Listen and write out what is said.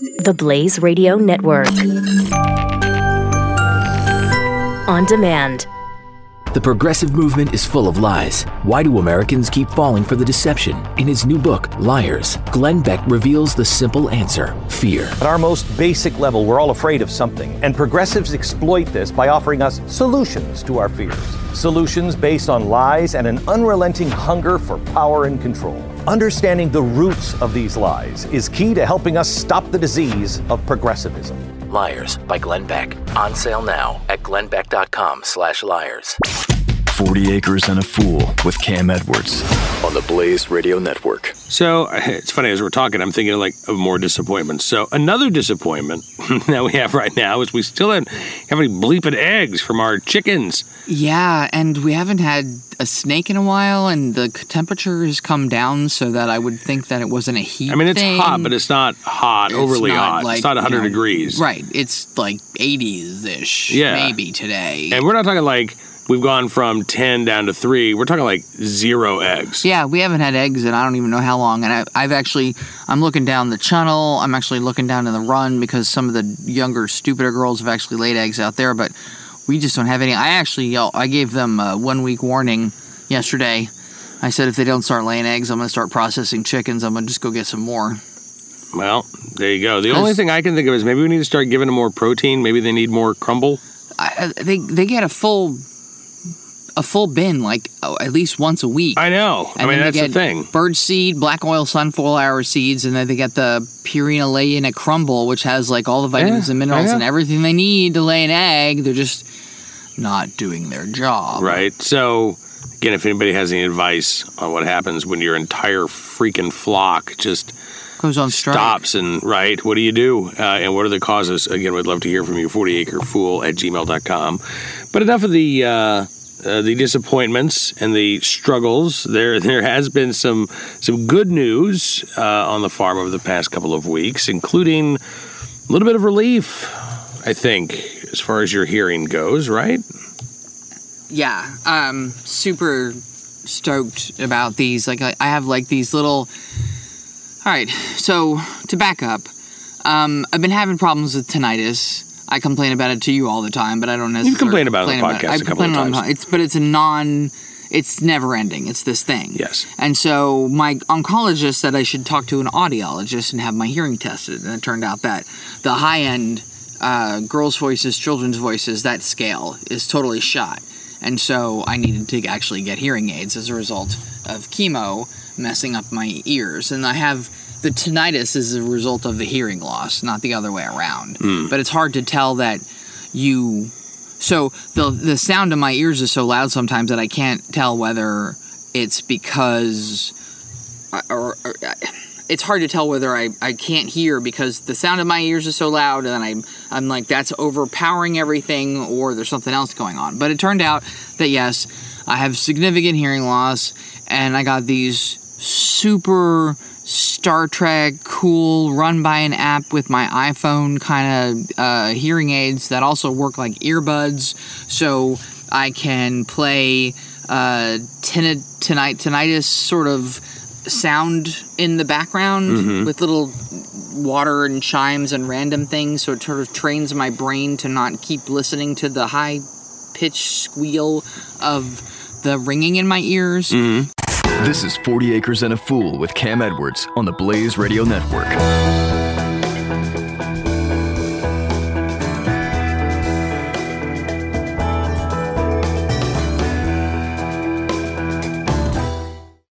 The Blaze Radio Network. On demand. The progressive movement is full of lies. Why do Americans keep falling for the deception? In his new book, Liars, Glenn Beck reveals the simple answer fear. At our most basic level, we're all afraid of something, and progressives exploit this by offering us solutions to our fears. Solutions based on lies and an unrelenting hunger for power and control. Understanding the roots of these lies is key to helping us stop the disease of progressivism. Liars by Glenn Beck. On sale now at glennbeck.com slash liars. 40 Acres and a Fool with Cam Edwards on the Blaze Radio Network. So it's funny as we're talking, I'm thinking of like of more disappointments. So another disappointment that we have right now is we still don't have any bleeping eggs from our chickens. Yeah, and we haven't had a snake in a while, and the temperature has come down so that I would think that it wasn't a heat. I mean, it's thing. hot, but it's not hot, It's overly not hot. like, it's not 100 you know, degrees. Right. It's like 80s ish. Yeah. Maybe today. And we're not talking like we've gone from 10 down to 3. We're talking like zero eggs. yeah, we haven't had eggs in I don't even know how long. And I, I've actually, I'm looking down the channel. I'm actually looking down in the run because some of the younger, stupider girls have actually laid eggs out there, but we just don't have any. I actually, I gave them a one week warning yesterday. I said if they don't start laying eggs, I'm going to start processing chickens. I'm going to just go get some more. Well, there you go. The only thing I can think of is maybe we need to start giving them more protein. Maybe they need more crumble. I, I- they they get a full a full bin like oh, at least once a week. I know. I mean, that's the thing. Bird seed, black oil sunflower seeds, and then they get the Purina Layena crumble, which has like all the vitamins Yeah, and minerals and everything they need to lay an egg. They're just not doing their job. Right. So, again, if anybody has any advice on what happens when your entire freaking flock just Goes on strike. stops and, right, what do you do? Uh, and what are the causes? Again, we'd love to hear from you. 40acrefool at gmail.com. But enough of the. Uh, uh, the disappointments and the struggles. There, there has been some some good news uh, on the farm over the past couple of weeks, including a little bit of relief. I think, as far as your hearing goes, right? Yeah, um, super stoked about these. Like, I, I have like these little. All right, so to back up, um, I've been having problems with tinnitus. I complain about it to you all the time, but I don't necessarily. complained about it on the complain podcast I a couple of complain on- It's but it's a non. It's never ending. It's this thing. Yes. And so my oncologist said I should talk to an audiologist and have my hearing tested, and it turned out that the high end uh, girls' voices, children's voices, that scale is totally shot. And so I needed to actually get hearing aids as a result of chemo messing up my ears. And I have the tinnitus is a result of the hearing loss, not the other way around. Hmm. But it's hard to tell that you. So the the sound in my ears is so loud sometimes that I can't tell whether it's because uh, or, or uh, it's hard to tell whether I, I can't hear because the sound in my ears is so loud and I'm I'm like that's overpowering everything or there's something else going on. But it turned out that yes, I have significant hearing loss and I got these super Star Trek cool run by an app with my iPhone kind of uh, hearing aids that also work like earbuds. So I can play uh, tinni- tinnitus sort of sound in the background with little water and chimes and random things so it sort of trains my brain to not keep listening to the high pitched squeal of the ringing in my ears This is 40 Acres and a Fool with Cam Edwards on the Blaze Radio Network.